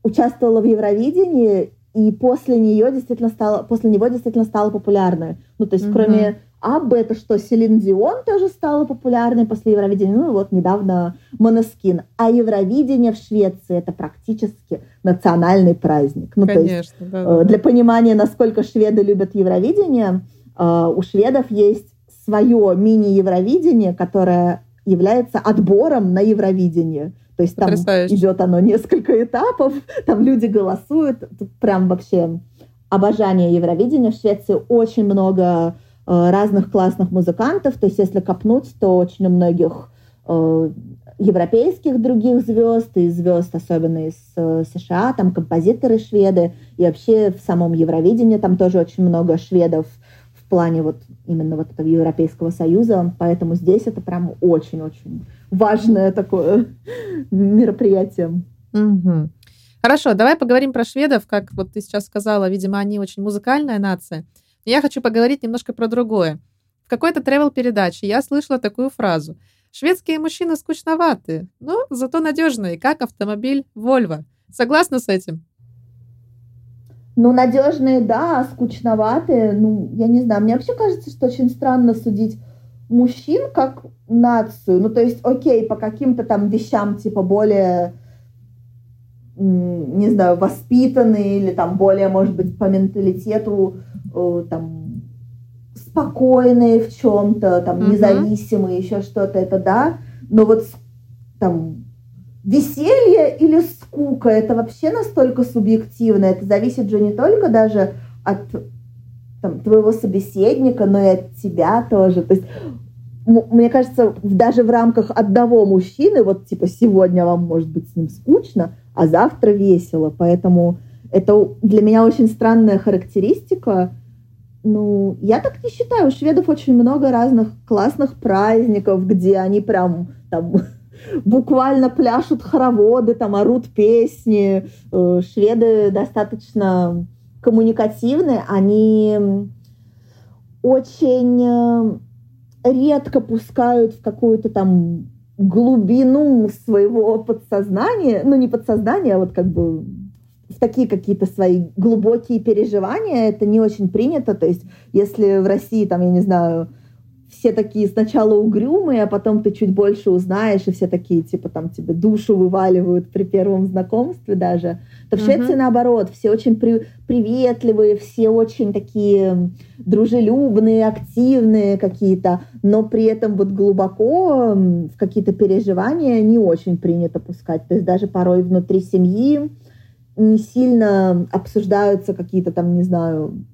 участвовала в Евровидении и после нее действительно стало, после него действительно стало популярной. Ну, то есть, mm-hmm. кроме Аббы, это что, Селин Дион тоже стала популярной после Евровидения, ну, вот недавно Монескин. А Евровидение в Швеции это практически национальный праздник. Ну, Конечно, то есть, да, э, да. Для понимания, насколько шведы любят Евровидение, э, у шведов есть свое мини-Евровидение, которое является отбором на Евровидение. То есть там идет оно несколько этапов, там люди голосуют. Тут прям вообще обожание Евровидения. В Швеции очень много э, разных классных музыкантов. То есть если копнуть, то очень у многих э, европейских других звезд и звезд, особенно из э, США, там композиторы шведы, и вообще в самом Евровидении там тоже очень много шведов в плане вот именно вот этого Европейского Союза, поэтому здесь это прям очень-очень важное такое мероприятие. Угу. Хорошо, давай поговорим про шведов, как вот ты сейчас сказала, видимо, они очень музыкальная нация. Я хочу поговорить немножко про другое. В какой-то тревел-передаче я слышала такую фразу. Шведские мужчины скучноваты, но зато надежные, как автомобиль Volvo. Согласна с этим? Ну, надежные, да, скучноватые. Ну, я не знаю. Мне вообще кажется, что очень странно судить мужчин как нацию. Ну, то есть, окей, по каким-то там вещам, типа, более, не знаю, воспитанные или там более, может быть, по менталитету, э, там, спокойные в чем-то, там, угу. независимые, еще что-то, это да. Но вот там веселье или скука, это вообще настолько субъективно. Это зависит же не только даже от там, твоего собеседника, но и от тебя тоже. То есть мне кажется, даже в рамках одного мужчины, вот типа сегодня вам может быть с ним скучно, а завтра весело. Поэтому это для меня очень странная характеристика. Ну, я так не считаю. У шведов очень много разных классных праздников, где они прям там буквально пляшут хороводы, там орут песни. Э, шведы достаточно коммуникативны, они очень э, редко пускают в какую-то там глубину своего подсознания, ну не подсознания, а вот как бы в такие какие-то свои глубокие переживания, это не очень принято. То есть, если в России, там, я не знаю, все такие сначала угрюмые, а потом ты чуть больше узнаешь, и все такие, типа, там тебе душу вываливают при первом знакомстве даже, то в Швеции uh-huh. наоборот, все очень при, приветливые, все очень такие дружелюбные, активные какие-то, но при этом вот глубоко в какие-то переживания не очень принято пускать. То есть даже порой внутри семьи не сильно обсуждаются какие-то там, не знаю,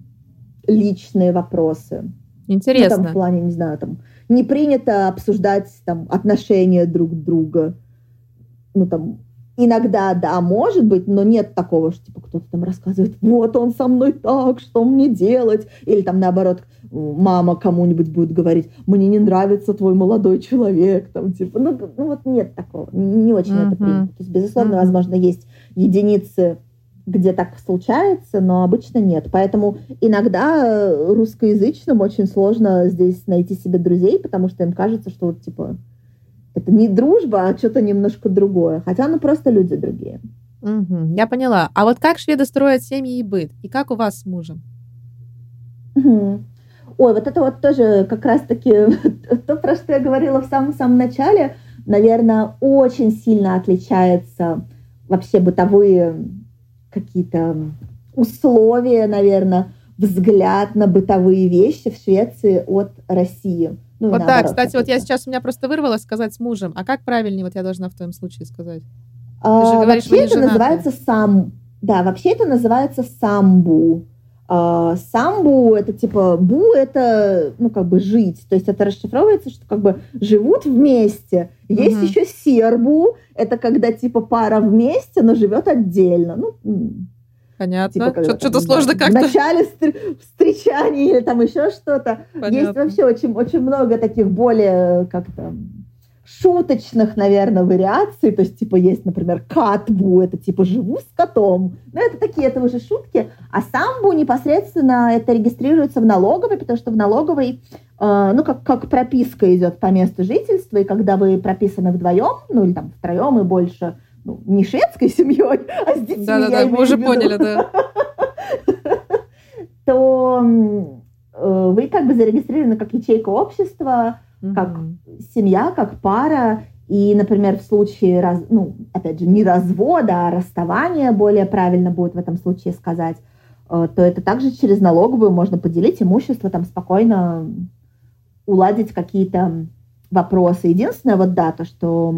личные вопросы. Интересно. Ну, там, в плане, не знаю, там, не принято обсуждать там отношения друг друга. Ну, там, иногда, да, может быть, но нет такого, что, типа, кто-то там рассказывает, вот он со мной так, что мне делать? Или там, наоборот, мама кому-нибудь будет говорить, мне не нравится твой молодой человек, там, типа, ну, ну вот нет такого, не, очень uh-huh. это принято. То есть, безусловно, uh-huh. возможно, есть единицы где так случается, но обычно нет. Поэтому иногда э, русскоязычным очень сложно здесь найти себе друзей, потому что им кажется, что вот типа это не дружба, а что-то немножко другое. Хотя ну просто люди другие. Угу, я поняла. А вот как шведы строят семьи и быт? И как у вас с мужем? Угу. Ой, вот это вот тоже как раз-таки то, про что я говорила в самом-самом начале, наверное, очень сильно отличается вообще бытовые какие-то условия, наверное, взгляд на бытовые вещи в Швеции от России. Ну, вот да, кстати, вот я сейчас у меня просто вырвалась сказать с мужем. А как правильнее, вот я должна в твоем случае сказать? А, Ты же говоришь, вообще это женаты. называется сам, да, вообще это называется самбу. А, самбу это типа бу это ну как бы жить, то есть это расшифровывается, что как бы живут вместе. Есть угу. еще сербу, это когда типа пара вместе, но живет отдельно. Ну, Понятно. Типа, что-то, что сложно как-то. В начале встречания или там еще что-то. Есть вообще очень, очень много таких более как-то шуточных, наверное, вариаций. То есть, типа, есть, например, катбу, это типа живу с котом. Но это такие, это уже шутки. А самбу непосредственно это регистрируется в налоговой, потому что в налоговой, э, ну, как, как прописка идет по месту жительства, и когда вы прописаны вдвоем, ну, или там втроем и больше, ну, не шведской семьей, а с детьми. Да-да-да, мы уже поняли, да. То э, вы как бы зарегистрированы как ячейка общества, как семья, как пара. И, например, в случае, раз, ну, опять же, не развода, а расставания, более правильно будет в этом случае сказать, э, то это также через налоговую можно поделить имущество, там спокойно уладить какие-то вопросы. Единственное, вот да, то, что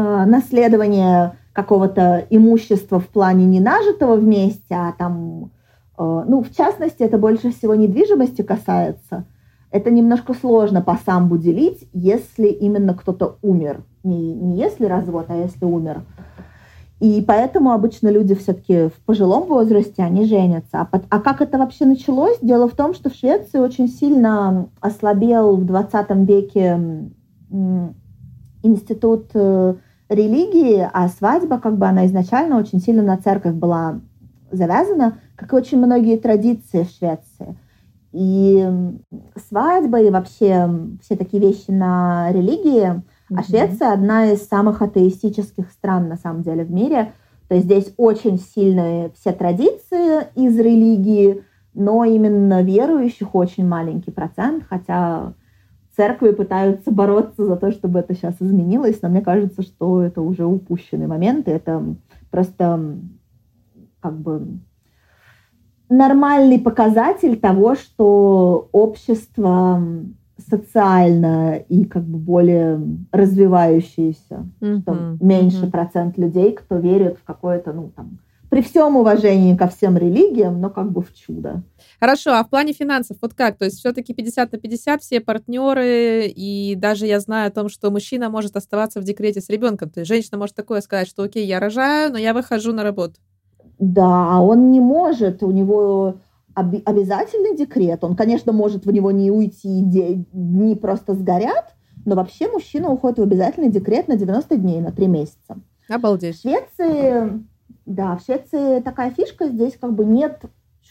наследование какого-то имущества в плане не нажитого вместе, а там, э, ну, в частности, это больше всего недвижимости касается, это немножко сложно по самбу делить, если именно кто-то умер. Не, не если развод, а если умер. И поэтому обычно люди все-таки в пожилом возрасте, они женятся. А, а как это вообще началось? Дело в том, что в Швеции очень сильно ослабел в 20 веке институт э, религии, а свадьба, как бы она изначально очень сильно на церковь была завязана, как и очень многие традиции в Швеции. И свадьба, и вообще все такие вещи на религии. Mm-hmm. А Швеция одна из самых атеистических стран, на самом деле, в мире. То есть здесь очень сильные все традиции из религии, но именно верующих очень маленький процент, хотя церкви пытаются бороться за то, чтобы это сейчас изменилось, но мне кажется, что это уже упущенный момент, и это просто как бы нормальный показатель того, что общество социально и как бы более развивающееся, mm-hmm. что меньше mm-hmm. процент людей, кто верит в какое-то, ну, там, при всем уважении ко всем религиям, но как бы в чудо. Хорошо, а в плане финансов, вот как? То есть все-таки 50 на 50 все партнеры, и даже я знаю о том, что мужчина может оставаться в декрете с ребенком. То есть женщина может такое сказать, что окей, я рожаю, но я выхожу на работу. Да, а он не может, у него об- обязательный декрет. Он, конечно, может в него не уйти, дни просто сгорят, но вообще мужчина уходит в обязательный декрет на 90 дней, на 3 месяца. Обалдеть. В Швеции да, в Швеции такая фишка, здесь как бы нет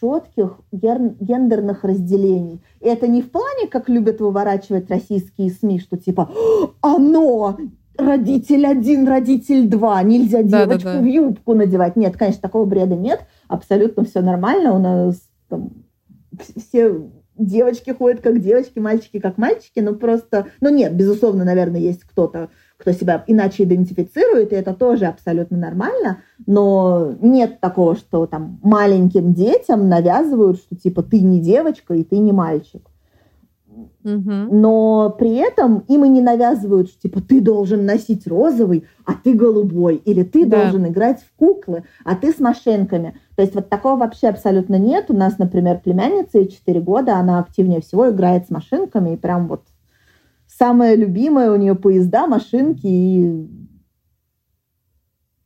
четких гендерных разделений. И это не в плане, как любят выворачивать российские СМИ, что типа «оно!» родитель один, родитель два, нельзя да, девочку да, да. в юбку надевать. Нет, конечно, такого бреда нет, абсолютно все нормально. У нас там все девочки ходят как девочки, мальчики как мальчики, ну просто, ну нет, безусловно, наверное, есть кто-то, кто себя иначе идентифицирует, и это тоже абсолютно нормально, но нет такого, что там маленьким детям навязывают, что типа ты не девочка и ты не мальчик. Но при этом им и не навязывают, что типа ты должен носить розовый, а ты голубой, или ты да. должен играть в куклы, а ты с машинками. То есть вот такого вообще абсолютно нет. У нас, например, племянница ей 4 года, она активнее всего играет с машинками, и прям вот самое любимое у нее поезда, машинки, и,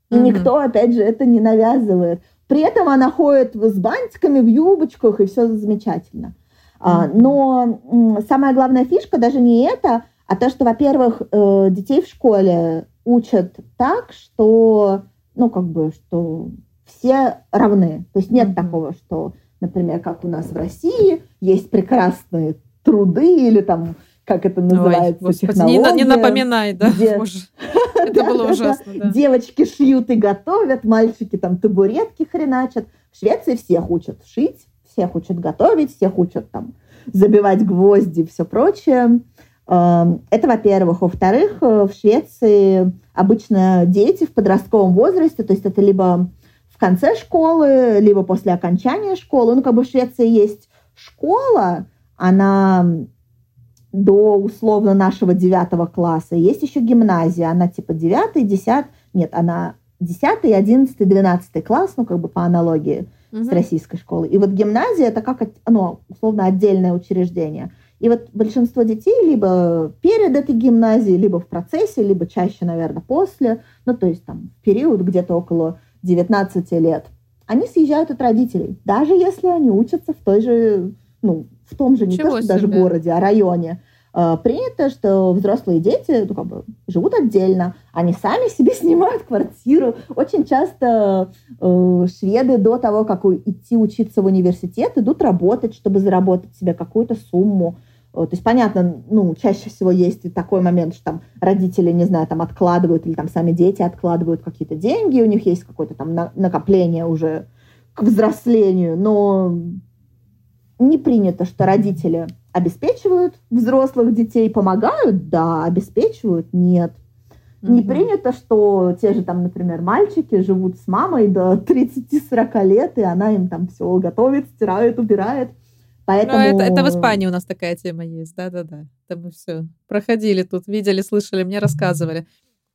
и никто, опять же, это не навязывает. При этом она ходит с бантиками, в юбочках, и все замечательно. Mm-hmm. Но самая главная фишка даже не это, а то, что, во-первых, э, детей в школе учат так, что, ну, как бы, что все равны. То есть нет mm-hmm. такого, что, например, как у нас в России, есть прекрасные труды или там как это называется, Ой, господи, технология. Не, не напоминай, да? Где... Это было ужасно, да. Девочки шьют и готовят, мальчики там табуретки хреначат. В Швеции всех учат шить, всех учат готовить, всех учат там забивать гвозди все прочее. Эм, это, во-первых. Во-вторых, э, в Швеции обычно дети в подростковом возрасте, то есть это либо в конце школы, либо после окончания школы. Ну, как бы в Швеции есть школа, она до условно нашего девятого класса. Есть еще гимназия, она типа девятый, десятый, нет, она десятый, одиннадцатый, двенадцатый класс, ну как бы по аналогии угу. с российской школой. И вот гимназия это как, ну, условно отдельное учреждение. И вот большинство детей либо перед этой гимназией, либо в процессе, либо чаще, наверное, после, ну то есть там период где-то около 19 лет, они съезжают от родителей, даже если они учатся в той же, ну, в том же, не Чего то, что себе? даже городе, а районе. Э, принято, что взрослые дети ну, как бы, живут отдельно, они сами себе снимают квартиру. Очень часто э, шведы до того, как идти учиться в университет, идут работать, чтобы заработать себе какую-то сумму. Э, то есть, понятно, ну, чаще всего есть и такой момент, что там родители, не знаю, там откладывают или там сами дети откладывают какие-то деньги, у них есть какое-то там накопление уже к взрослению, но не принято, что родители обеспечивают взрослых детей, помогают, да, обеспечивают, нет. Mm-hmm. Не принято, что те же там, например, мальчики живут с мамой до 30-40 лет, и она им там все готовит, стирает, убирает. Поэтому... Ну, это, это в Испании у нас такая тема есть, да-да-да. Это мы все проходили тут, видели, слышали, мне рассказывали.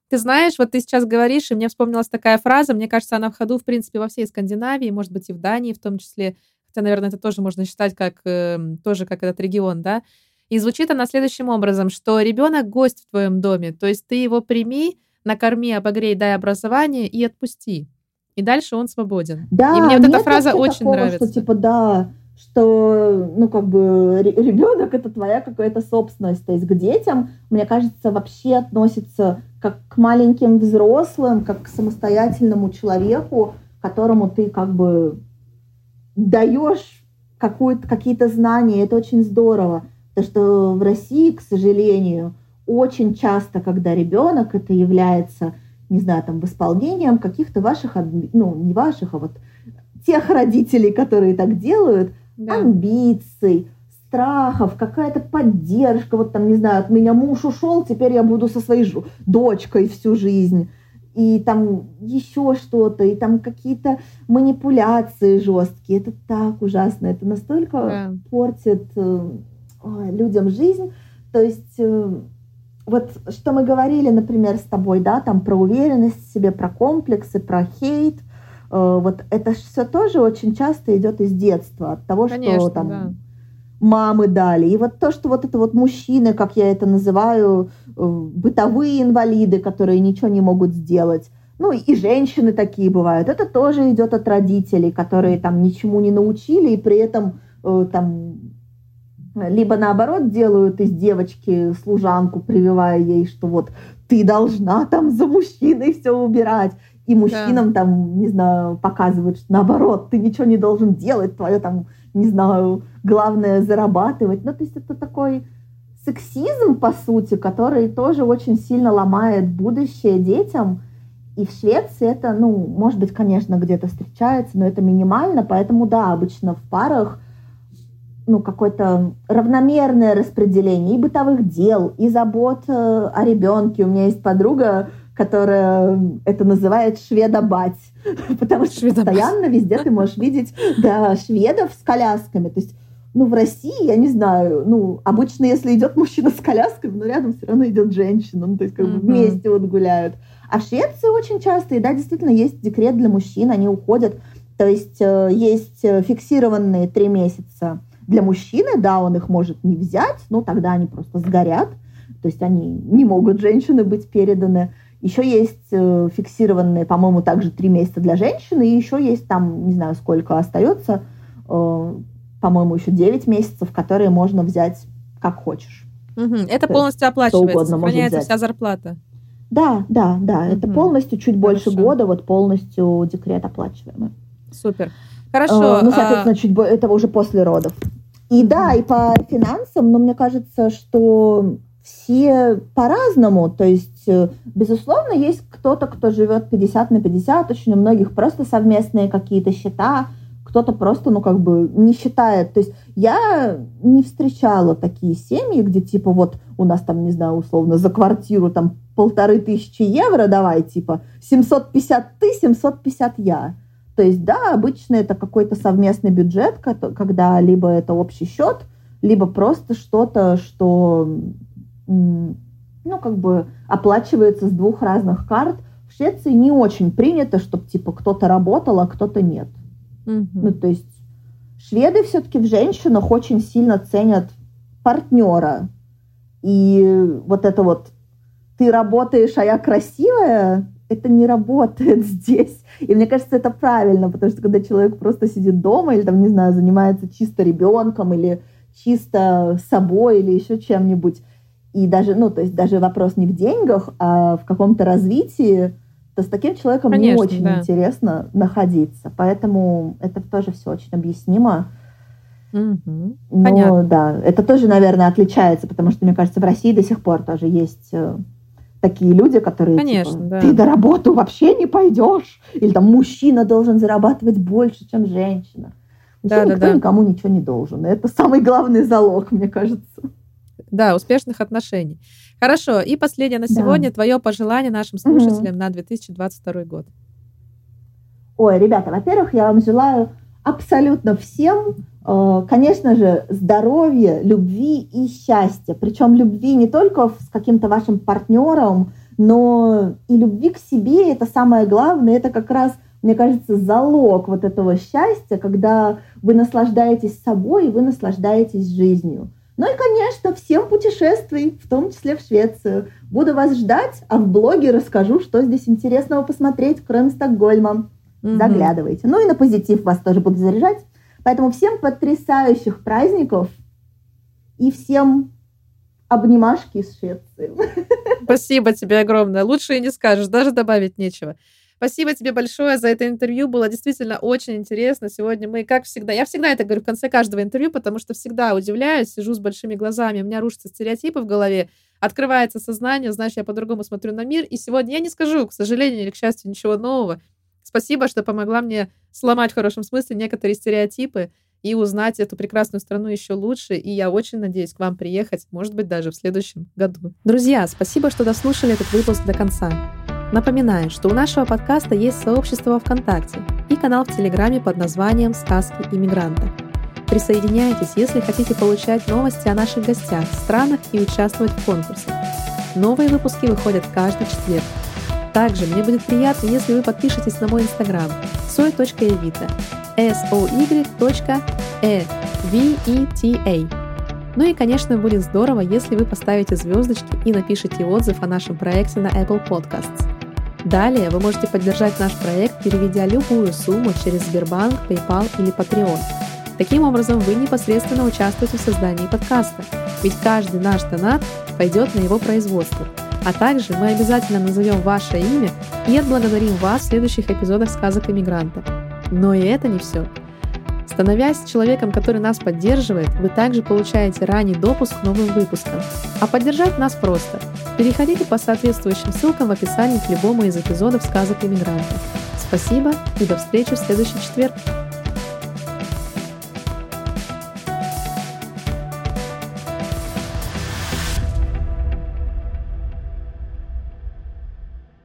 Ты знаешь, вот ты сейчас говоришь, и мне вспомнилась такая фраза, мне кажется, она в ходу, в принципе, во всей Скандинавии, может быть, и в Дании в том числе хотя, наверное, это тоже можно считать как э, тоже как этот регион, да. И звучит она следующим образом, что ребенок гость в твоем доме, то есть ты его прими, накорми, обогрей, дай образование и отпусти. И дальше он свободен. Да, и мне вот эта фраза очень такого, нравится. Что, типа, да, что, ну, как бы, ребенок это твоя какая-то собственность. То есть к детям, мне кажется, вообще относится как к маленьким взрослым, как к самостоятельному человеку, которому ты как бы даешь какие-то знания, это очень здорово. Потому что в России, к сожалению, очень часто, когда ребенок, это является, не знаю, там, восполнением каких-то ваших, ну, не ваших, а вот тех родителей, которые так делают, да. амбиций, страхов, какая-то поддержка, вот там, не знаю, от меня муж ушел, теперь я буду со своей дочкой всю жизнь. И там еще что-то, и там какие-то манипуляции жесткие. Это так ужасно, это настолько да. портит э, людям жизнь. То есть э, вот что мы говорили, например, с тобой, да, там про уверенность в себе, про комплексы, про хейт, э, вот это все тоже очень часто идет из детства, от того, Конечно, что там да. Мамы дали. И вот то, что вот это вот мужчины, как я это называю, э, бытовые инвалиды, которые ничего не могут сделать, ну и женщины такие бывают. Это тоже идет от родителей, которые там ничему не научили и при этом э, там либо наоборот делают из девочки служанку, прививая ей, что вот ты должна там за мужчиной все убирать. И мужчинам да. там, не знаю, показывают, что наоборот, ты ничего не должен делать, твое там, не знаю, главное зарабатывать. Ну, то есть это такой сексизм, по сути, который тоже очень сильно ломает будущее детям. И в Швеции это, ну, может быть, конечно, где-то встречается, но это минимально, поэтому, да, обычно в парах – ну, какое-то равномерное распределение и бытовых дел, и забот э, о ребенке. У меня есть подруга, которая это называет шведобать, потому что шведобать. постоянно везде ты можешь видеть да, шведов с колясками. То есть ну, в России, я не знаю, ну, обычно, если идет мужчина с коляской, но рядом все равно идет женщина, ну, то есть как бы вместе вот гуляют. А в Швеции очень часто, и да, действительно, есть декрет для мужчин, они уходят, то есть э, есть э, фиксированные три месяца для мужчины, да, он их может не взять, но тогда они просто сгорят, то есть они не могут женщины быть переданы. Еще есть э, фиксированные, по-моему, также три месяца для женщины, и еще есть там, не знаю, сколько остается, э, по-моему, еще 9 месяцев, которые можно взять как хочешь. Угу. Это То полностью оплачивается, сохраняется вся зарплата. Да, да, да. Угу. Это полностью чуть Хорошо. больше года, вот полностью декрет оплачиваемый. Супер. Хорошо. Э, ну, соответственно, а... чуть это уже после родов. И да, и по финансам, но мне кажется, что все по-разному. То есть, э, безусловно, есть кто-то, кто живет 50 на 50, очень у многих просто совместные какие-то счета, кто-то просто, ну, как бы не считает. То есть я не встречала такие семьи, где типа вот у нас там, не знаю, условно, за квартиру там полторы тысячи евро давай, типа 750 ты, 750 я. То есть, да, обычно это какой-то совместный бюджет, когда либо это общий счет, либо просто что-то, что, ну, как бы оплачивается с двух разных карт. В Швеции не очень принято, чтобы, типа, кто-то работал, а кто-то нет. Mm-hmm. Ну, то есть шведы все-таки в женщинах очень сильно ценят партнера. И вот это вот ты работаешь, а я красивая, это не работает здесь. И мне кажется, это правильно, потому что когда человек просто сидит дома или там, не знаю, занимается чисто ребенком или чисто собой или еще чем-нибудь, и даже, ну, то есть даже вопрос не в деньгах, а в каком-то развитии, то с таким человеком Конечно, не очень да. интересно находиться. Поэтому это тоже все очень объяснимо. Угу. Но Понятно. да, это тоже, наверное, отличается, потому что, мне кажется, в России до сих пор тоже есть э, такие люди, которые Конечно, типа, да. ты до работы вообще не пойдешь, или там мужчина должен зарабатывать больше, чем женщина. Да, да, никто да. никому ничего не должен. Это самый главный залог, мне кажется. Да, успешных отношений. Хорошо. И последнее на сегодня. Да. Твое пожелание нашим слушателям угу. на 2022 год. Ой, ребята, во-первых, я вам желаю абсолютно всем Э, конечно же, здоровье, любви и счастья. Причем любви не только с каким-то вашим партнером, но и любви к себе. Это самое главное. Это как раз, мне кажется, залог вот этого счастья, когда вы наслаждаетесь собой и вы наслаждаетесь жизнью. Ну и, конечно, всем путешествий, в том числе в Швецию. Буду вас ждать, а в блоге расскажу, что здесь интересного посмотреть, кроме Стокгольма. Mm-hmm. Заглядывайте. Ну и на позитив вас тоже буду заряжать. Поэтому всем потрясающих праздников и всем обнимашки из Швеции. Спасибо тебе огромное. Лучше и не скажешь, даже добавить нечего. Спасибо тебе большое за это интервью. Было действительно очень интересно. Сегодня мы, как всегда, я всегда это говорю в конце каждого интервью, потому что всегда удивляюсь, сижу с большими глазами, у меня рушатся стереотипы в голове, открывается сознание, знаешь, я по-другому смотрю на мир. И сегодня я не скажу, к сожалению или к счастью, ничего нового. Спасибо, что помогла мне сломать в хорошем смысле некоторые стереотипы и узнать эту прекрасную страну еще лучше. И я очень надеюсь к вам приехать, может быть, даже в следующем году. Друзья, спасибо, что дослушали этот выпуск до конца. Напоминаю, что у нашего подкаста есть сообщество ВКонтакте и канал в Телеграме под названием «Сказки иммигранта». Присоединяйтесь, если хотите получать новости о наших гостях, странах и участвовать в конкурсах. Новые выпуски выходят каждый четверг. Также мне будет приятно, если вы подпишетесь на мой инстаграм soy.evita a ну и, конечно, будет здорово, если вы поставите звездочки и напишите отзыв о нашем проекте на Apple Podcasts. Далее вы можете поддержать наш проект, переведя любую сумму через Сбербанк, PayPal или Patreon. Таким образом, вы непосредственно участвуете в создании подкаста, ведь каждый наш донат пойдет на его производство. А также мы обязательно назовем ваше имя и отблагодарим вас в следующих эпизодах сказок иммигранта. Но и это не все. Становясь человеком, который нас поддерживает, вы также получаете ранний допуск к новым выпускам. А поддержать нас просто. Переходите по соответствующим ссылкам в описании к любому из эпизодов сказок иммигранта. Спасибо и до встречи в следующий четверг.